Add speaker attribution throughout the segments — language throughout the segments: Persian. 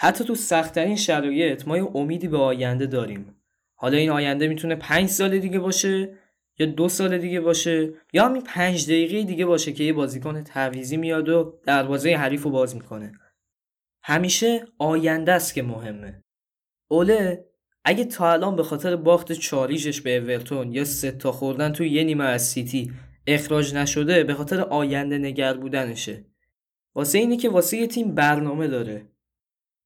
Speaker 1: حتی تو سختترین شرایط ما یه امیدی به آینده داریم. حالا این آینده می‌تونه پنج سال دیگه باشه یا دو سال دیگه باشه یا همین پنج دقیقه دیگه باشه که یه بازیکن تعویزی میاد و دروازه حریف رو باز می‌کنه. همیشه آینده است که مهمه. اوله اگه تا الان به خاطر باخت چاریشش به اورتون یا سه تا خوردن توی یه نیمه از سیتی اخراج نشده به خاطر آینده نگر بودنشه. واسه اینه که واسه یه تیم برنامه داره.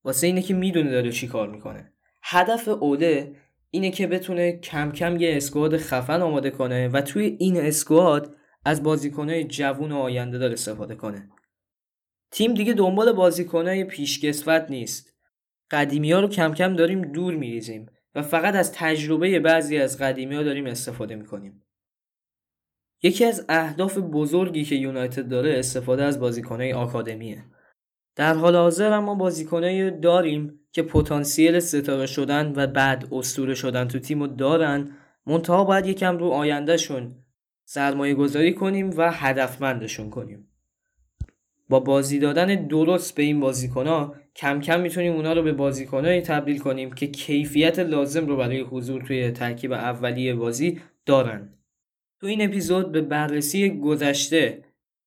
Speaker 1: واسه اینه که می‌دونه داره چی کار می‌کنه. هدف اوله اینه که بتونه کم کم یه اسکواد خفن آماده کنه و توی این اسکواد از بازیکنهای جوون و آینده داره استفاده کنه. تیم دیگه دنبال بازیکنهای پیشکسوت نیست. قدیمی ها رو کم کم داریم دور میریزیم و فقط از تجربه بعضی از قدیمی ها داریم استفاده می‌کنیم. یکی از اهداف بزرگی که یونایتد داره استفاده از بازیکنهای آکادمیه. در حال حاضر اما بازیکنایی داریم که پتانسیل ستاره شدن و بعد اسطوره شدن تو تیمو دارن. منتها باید یکم رو آیندهشون سرمایه گذاری کنیم و هدفمندشون کنیم. با بازی دادن درست به این بازیکنها کم کم می‌تونیم اونا رو به بازیکنایی تبدیل کنیم که کیفیت لازم رو برای حضور توی ترکیب اولیه بازی دارن. تو این اپیزود به بررسی گذشته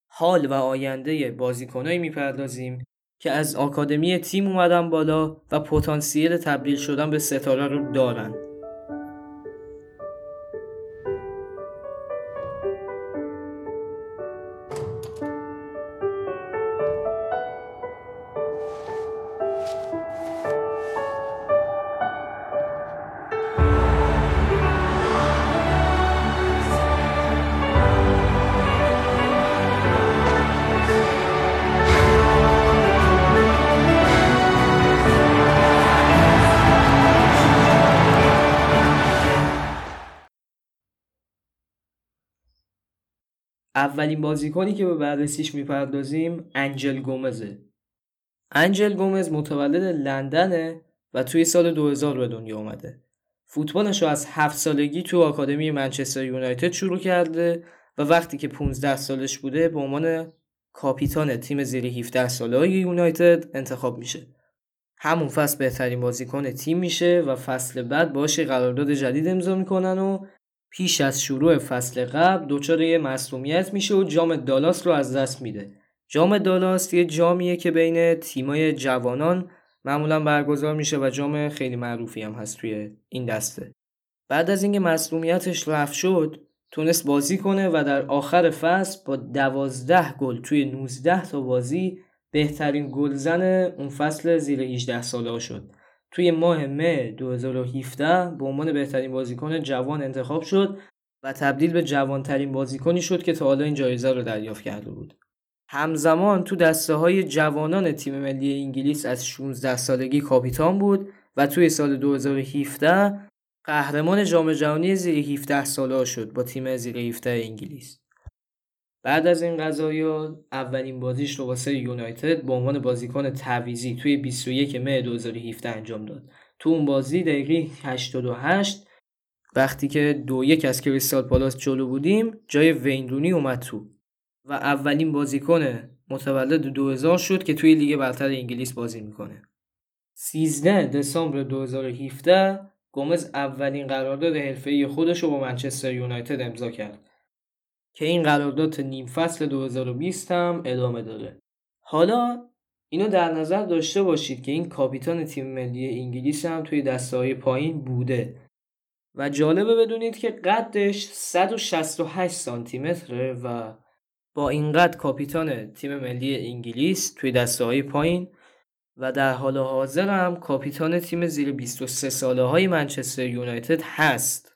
Speaker 1: حال و آینده بازیکنایی می‌پردازیم. که از آکادمی تیم اومدن بالا و پتانسیل تبدیل شدن به ستاره رو دارن. اولین بازیکنی که به بررسیش می‌پردازیم انجل گومزه. انجل گومز متولد لندنه و توی سال 2000 به دنیا اومده. فوتبالش رو از هفت سالگی تو آکادمی منچستر یونایتد شروع کرده و وقتی که 15 سالش بوده به عنوان کاپیتان تیم زیر 17 ساله یونایتد انتخاب میشه. همون فصل بهترین بازیکن تیم میشه و فصل بعد باشه قرارداد جدید امضا می‌کنن و پیش از شروع فصل قبل دچار یه مصومیت میشه و جام دالاس رو از دست میده. جام دالاس یه جامیه که بین تیمای جوانان معمولا برگزار میشه و جام خیلی معروفی هم هست توی این دسته. بعد از اینکه مصومیتش رفت شد تونست بازی کنه و در آخر فصل با دوازده گل توی 19 تا بازی بهترین گلزن اون فصل زیر 18 ساله شد. توی ماه مه 2017 به عنوان بهترین بازیکن جوان انتخاب شد و تبدیل به جوانترین بازیکنی شد که تا حالا این جایزه رو دریافت کرده بود. همزمان تو دسته های جوانان تیم ملی انگلیس از 16 سالگی کاپیتان بود و توی سال 2017 قهرمان جام جهانی زیر 17 ساله شد با تیم زیر 17 انگلیس. بعد از این قضایا اولین بازیش رو واسه یونایتد به عنوان بازیکن تعویزی توی 21 مه 2017 انجام داد. تو اون بازی دقیقه 88 وقتی که دو یک از کریستال پالاس جلو بودیم جای ویندونی اومد تو. و اولین بازیکن متولد 2000 شد که توی لیگ برتر انگلیس بازی می‌کنه. 13 دسامبر 2017 گومز اولین قرارداد حرفه‌ای خودش رو با منچستر یونایتد امضا کرد. که این قرارداد نیم فصل 2020 هم ادامه داره. حالا اینو در نظر داشته باشید که این کاپیتان تیم ملی انگلیس هم توی دسته پایین بوده. و جالبه بدونید که قدش 168 سانتی متره و با این قد کاپیتان تیم ملی انگلیس توی دسته های پایین و در حال حاضر هم کاپیتان تیم زیر 23 ساله های منچستر یونایتد هست.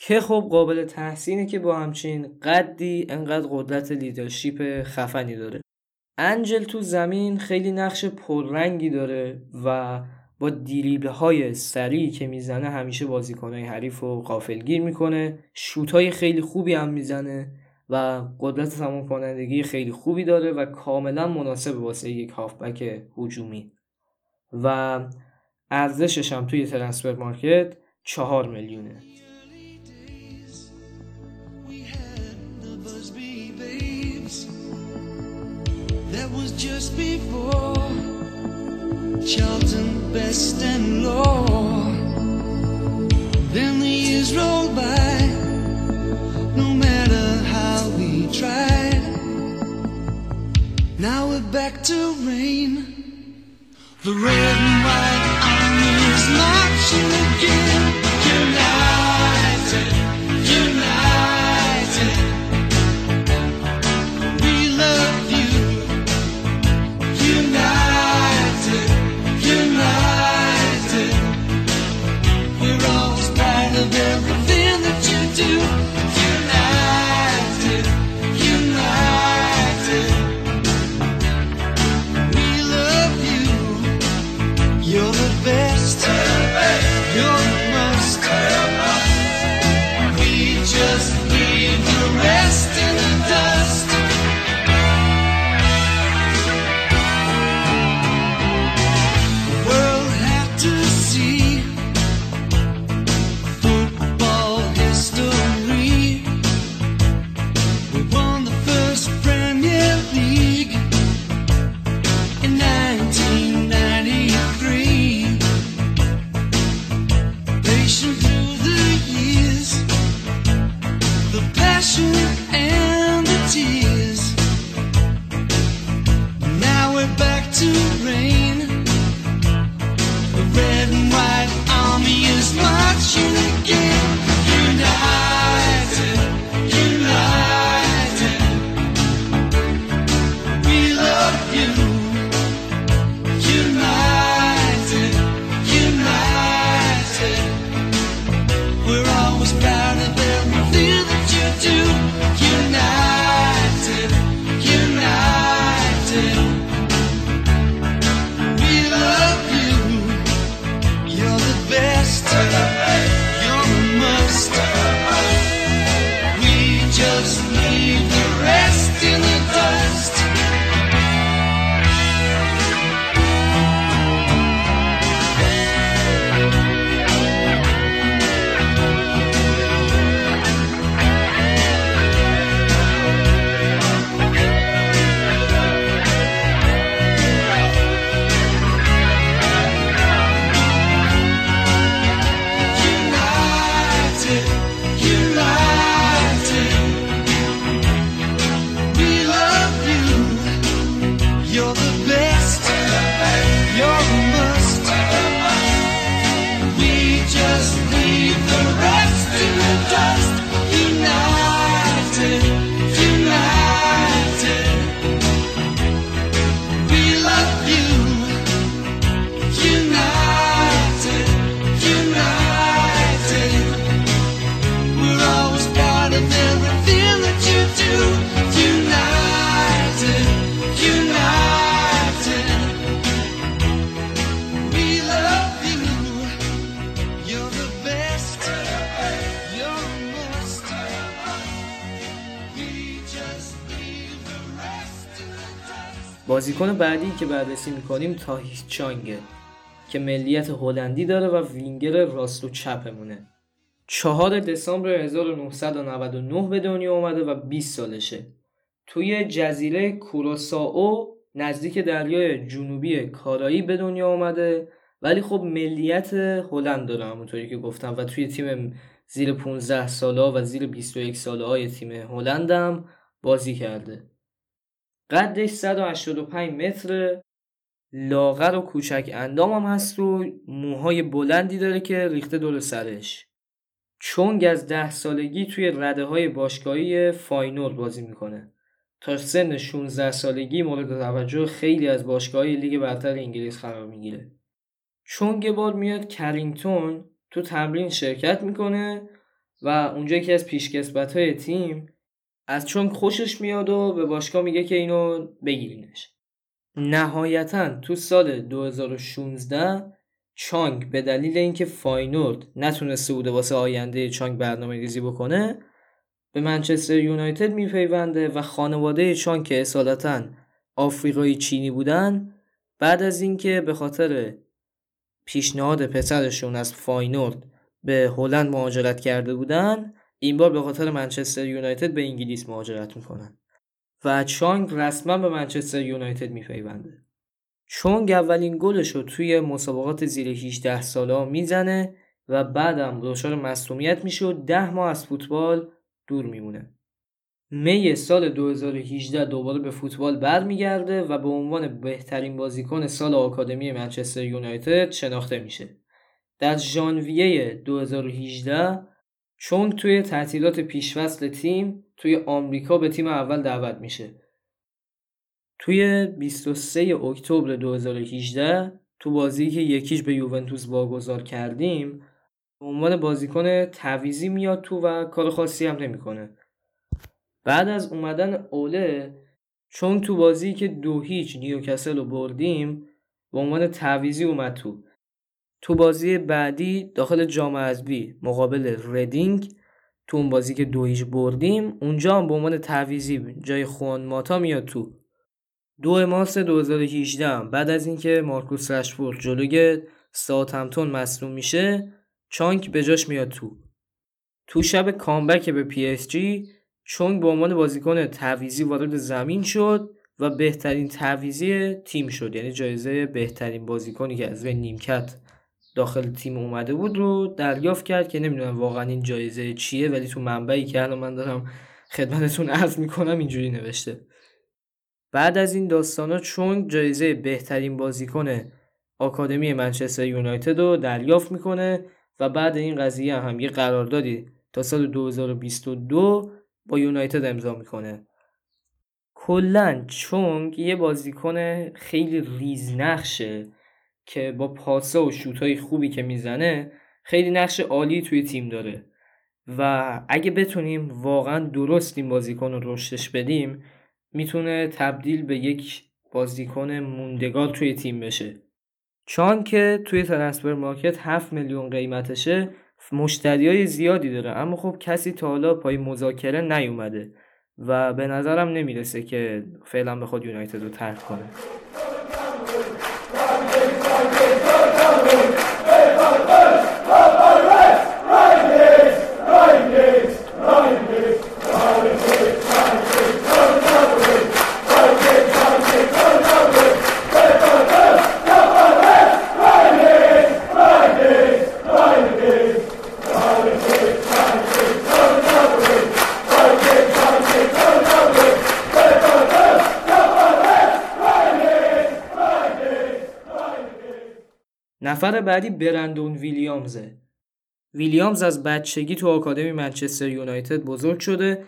Speaker 1: که خب قابل تحسینه که با همچین قدی انقدر قدرت لیدرشیپ خفنی داره. انجل تو زمین خیلی نقش پررنگی داره و با دیریبل های سریعی که می‌زنه همیشه بازیکنهای حریف رو قافلگیر می‌کنه. شوت های خیلی خوبی هم می‌زنه و قدرت تمام کنندگی خیلی خوبی داره و کاملا مناسب واسه یک هافبک هجومی. و ارزشش هم توی ترنسفر مارکت چهار میلیونه.
Speaker 2: Was just before Charlton, best and law. Then the years rolled by, no matter how we tried. Now we're back to rain. The red and white army is marching
Speaker 1: بازیکن بعدی که بررسی می‌کنیم تاهیش چانگه که ملیت هلندی داره و وینگر راست و چپمونه. 4 دسامبر 1999 به دنیا اومده و 20 سالشه. توی جزیره کوروسائو نزدیک دریای جنوبی کارایی به دنیا اومده. ولی خب ملیت هلند داره همونطوری که گفتم و توی تیم زیر 15 ساله و زیر 21 ساله های تیم هلند هم بازی کرده. قدش 185 متر. لاغر و کوچک اندام هم هست و موهای بلندی داره که ریخته دور سرش. چونگ از ده سالگی توی رده های باشگاهی فاینورد بازی می‌کنه. تا سن 16 سالگی مورد توجه خیلی از باشگاه لیگ برتر انگلیس قرار می‌گیره. چونگ یه بار میاد کرینگتون تو تمرین شرکت می‌کنه و اونجا یکی از پیشکسبت های تیم از چونگ خوشش میاد و به باشگاه میگه که اینو بگیرینش. نهایتا تو سال 2016 چانگ به دلیل اینکه فاینورد نتونسته بوده واسه آینده چانگ برنامه ریزی بکنه به منچستر یونایتد میپیونده و خانواده چانگ که اصالتا آفریقایی چینی بودن بعد از اینکه به خاطر پیشنهاد پسرشون از فاینورد به هلند مهاجرت کرده بودن این بار به خاطر منچستر یونایتد به انگلیس مهاجرت می‌کنن. و چانگ رسما به منچستر یونایتد میپیونده. چونگ اولین گلش رو توی مسابقات زیر 18 ساله می‌زنه و بعدم دچار مصومیت میشه و ده ماه از فوتبال دور میمونه. می سال 2018 دوباره به فوتبال برمیگرده و به عنوان بهترین بازیکن سال آکادمی منچستر یونایتد شناخته میشه. در ژانویه 2018 چونگ توی تعطیلات پیشفصل تیم توی آمریکا به تیم اول دعوت میشه. توی 23 اکتبر 2018 تو بازی که یکیش به یوونتوس واگذار کردیم به عنوان بازیکن تعویزی میاد تو و کار خاصی هم نمی‌کنه. بعد از اومدن اوله چون تو بازی که دو هیچ نیوکسل رو بردیم به عنوان تعویضی اومد تو تو بازی بعدی داخل جام حذفی مقابل ردینگ تو اون بازی که دو هیچ بردیم اونجا هم به عنوان تعویضی جای خوان ماتا میاد تو. دو مارس 2018 بعد از اینکه مارکوس رشفورد جلوی ساوثهمپتون مصدوم میشه چونگ به جاش میاد تو. تو شب comeback به پی اس جی چونگ به عنوان بازیکن تعویضی وارد زمین شد و بهترین تعویزی تیم شد. یعنی جایزه بهترین بازیکنی که از نیمکت داخل تیم اومده بود رو دریافت کرد که نمی‌دونم واقعا این جایزه چیه ولی تو منبعی که الان من دارم خدمتتون عرض می‌کنم اینجوری نوشته. بعد از این داستانا چون جایزه بهترین بازیکن آکادمی منچستر یونایتد رو دریافت می‌کنه و بعد این قضیه هم یه قراردادی تا سال 2022 با یونایتد امضا می‌کنه. کلا چونگ یه بازیکن خیلی ریزنقشه. که با پاسه و شوتای خوبی که می‌زنه خیلی نقش عالی توی تیم داره. و اگه بتونیم واقعا درست این بازیکن رو رشدش بدیم می‌تونه تبدیل به یک بازیکن موندگار توی تیم بشه. چون که توی ترنسفر مارکت 7 میلیون قیمتشه مشتری های زیادی داره. اما خب کسی تا حالا پای مذاکره نیومده و به نظرم نمی‌رسه که فعلا به خود یونایتد رو ترک کنه. Jorge, Jorge, Jorge. نفر بعدی برندون ویلیامزه ویلیامز از بچگی تو آکادمی منچستر یونایتد بزرگ شده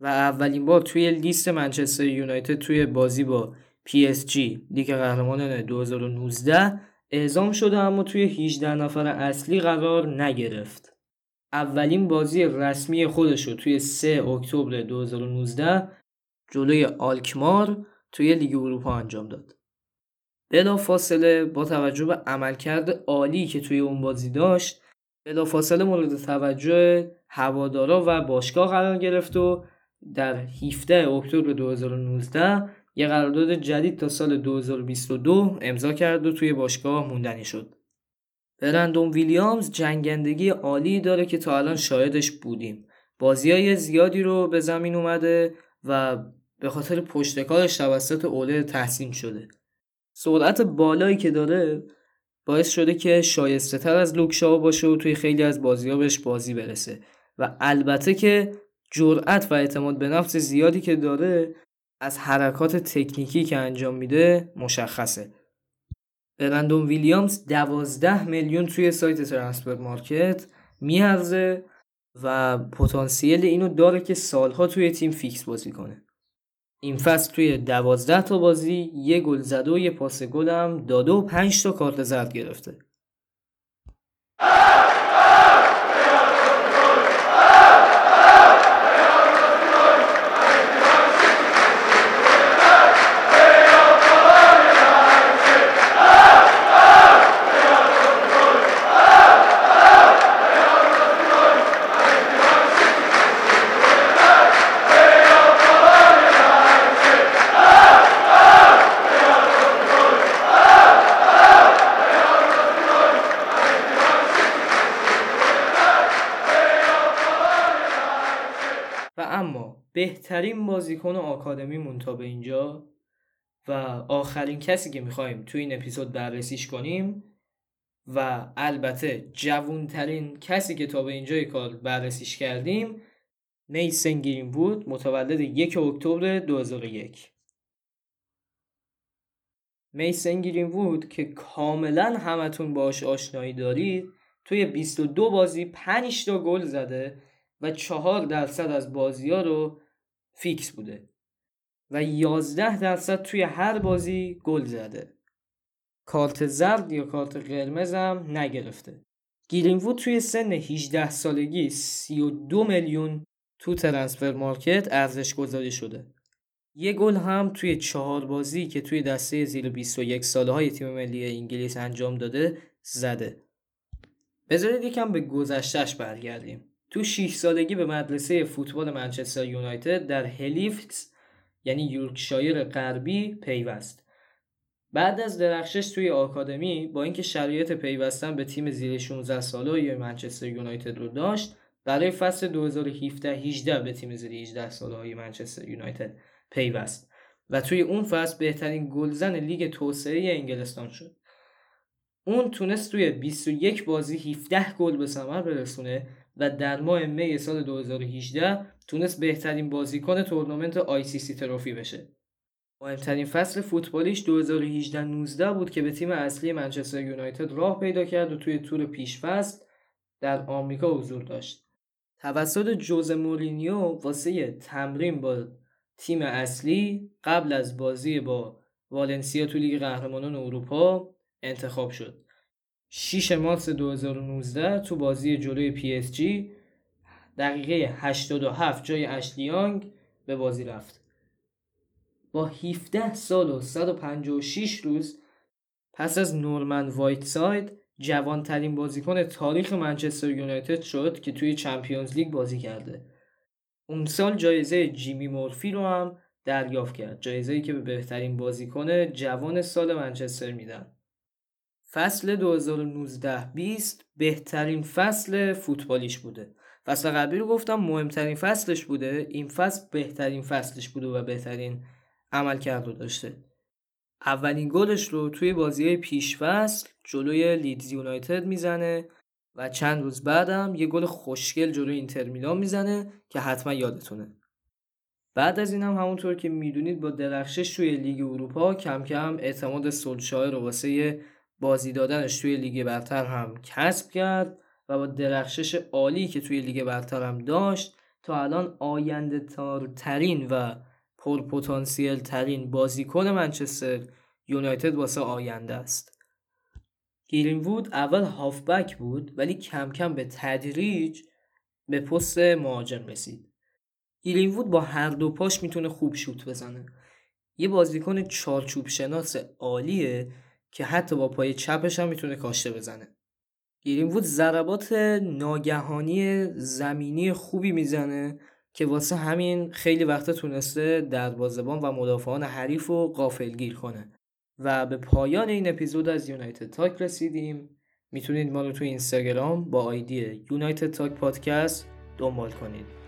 Speaker 1: و اولین بار توی لیست منچستر یونایتد توی بازی با پی اس جی لیگ قهرمانان 2019 اعزام شده اما توی 18 نفر اصلی قرار نگرفت. اولین بازی رسمی خودش رو توی 3 اکتبر 2019 جلوی آلکمار توی لیگ اروپا انجام داد. بلا فاصله با توجه به عملکرد عالی که توی اون بازی داشت بلا فاصله مورد توجه هوادارا و باشگاه قرار گرفت و در 17 اکتبر 2019 یه قرارداد جدید تا سال 2022 امضا کرد و توی باشگاه موندنی شد. برندون ویلیامز جنگندگی عالی داره که تا الان شاهدش بودیم. بازی های زیادی رو به زمین اومده و به خاطر پشتکارش توسط اوله تحسین شده. سرعت بالایی که داره باعث شده که شایسته تر از لوکشاو باشه و توی خیلی از بازی ها بهش بازی برسه. و البته که جرأت و اعتماد به نفس زیادی که داره از حرکات تکنیکی که انجام میده مشخصه. برندون ویلیامز دوازده میلیون توی سایت ترانسفر مارکت میارزه و پتانسیل اینو داره که سالها توی تیم فیکس بازی کنه. این فصل توی دوازده تا بازی یه گل زده و یه پاس گل هم داده و پنج تا کارت زرد گرفته. بهترین بازیکن آکادمی مونتا به اینجا و آخرین کسی که می‌خوایم تو این اپیزود بررسیش کنیم و البته جوونترین کسی که تا به اینجای کار بررسیش کردیم نیسن گرین بود متولد یک اکتبر 2001 میسن گرین وود که کاملا همتون باش آشنایی دارید توی 22 بازی 5 تا گل زده و 4 درصد از بازی ها رو فیکس بوده و 11 درصد توی هر بازی گل زده. کارت زرد یا کارت قرمز هم نگرفته. گرینوود توی سن 18 سالگی 32 میلیون تو Transfermarkt ارزش گذاری شده. یه گل هم توی چهار بازی که توی دسته زیر 21 ساله های تیم ملی انگلیس انجام داده زده. بذارید یکم به گذشتش برگردیم. تو 6 سالگی به مدرسه فوتبال منچستر یونایتد در هلیفتس یعنی یورکشایر غربی پیوست. بعد از درخشش توی آکادمی با اینکه شرایط پیوستن به تیم زیر 16 ساله منچستر یونایتد رو داشت برای فصل 2017-18 به تیم زیر 18 ساله های منچستر یونایتد پیوست و توی اون فصل بهترین گلزن لیگ توسعه انگلستان شد. اون تونست توی 21 بازی 17 گل به ثمر برسونه و در ماه می سال 2018 تونست بهترین بازیکن تورنمنت ICC Trophy بشه مهمترین فصل فوتبالیش 2018-19 بود که به تیم اصلی منچستر یونایتد راه پیدا کرد و توی تور پیشفصل در آمریکا حضور داشت. توسط ژوزه مورینیو واسه تمرین با تیم اصلی قبل از بازی با والنسیا تو لیگ قهرمانان اروپا انتخاب شد. 6 مارس 2019 تو بازی جلوی پی اس جی دقیقه 87 جای اشلی یانگ به بازی رفت. با 17 سال و 156 روز پس از نورمن وایت ساید جوانترین بازیکن تاریخ منچستر یونایتد شد که توی Champions League بازی کرده. اون سال جایزه جیمی مورفی رو هم دریافت کرد. جایزه که به بهترین بازیکن جوان سال منچستر میدن. فصل 2019-20 بهترین فصل فوتبالیش بوده. فصل قبلی رو گفتم مهمترین فصلش بوده. این فصل بهترین فصلش بوده و بهترین عمل کرده داشته. اولین گلش رو توی بازی پیشفصل جلوی لیدز یونایتد می‌زنه و چند روز بعدم یه گل خوشگل جلوی اینتر میلان می‌زنه که حتما یادتونه. بعد از این هم همونطور که می‌دونید با درخشش توی لیگ اروپا کم کم اعتماد سولشایر رو واسه بازی دادنش توی لیگ برتر هم کسب کرد و با درخشش عالی که توی لیگ برتر هم داشت تا الان آینده‌دارترین و پرپتانسیل ترین بازیکن منچستر یونایتد واسه آینده است. گرینوود اول هافبک بود ولی کم کم به تدریج به پست مهاجم رسید. گیرینوود با هر دو پاش می‌تونه خوب شوت بزنه. یه بازیکن چارچوب شناس عالیه که حتی با پای چپش هم می‌تونه کاشته بزنه. گیرینوود ضربات ناگهانی زمینی خوبی می‌زنه که واسه همین خیلی وقتا تونسته دروازه‌بان و مدافعان حریف رو غافلگیر کنه. و به پایان این اپیزود از یونایتد تاک رسیدیم. می‌تونید ما رو تو اینستاگرام با آیدی یونایتد تاک پادکست دنبال کنید.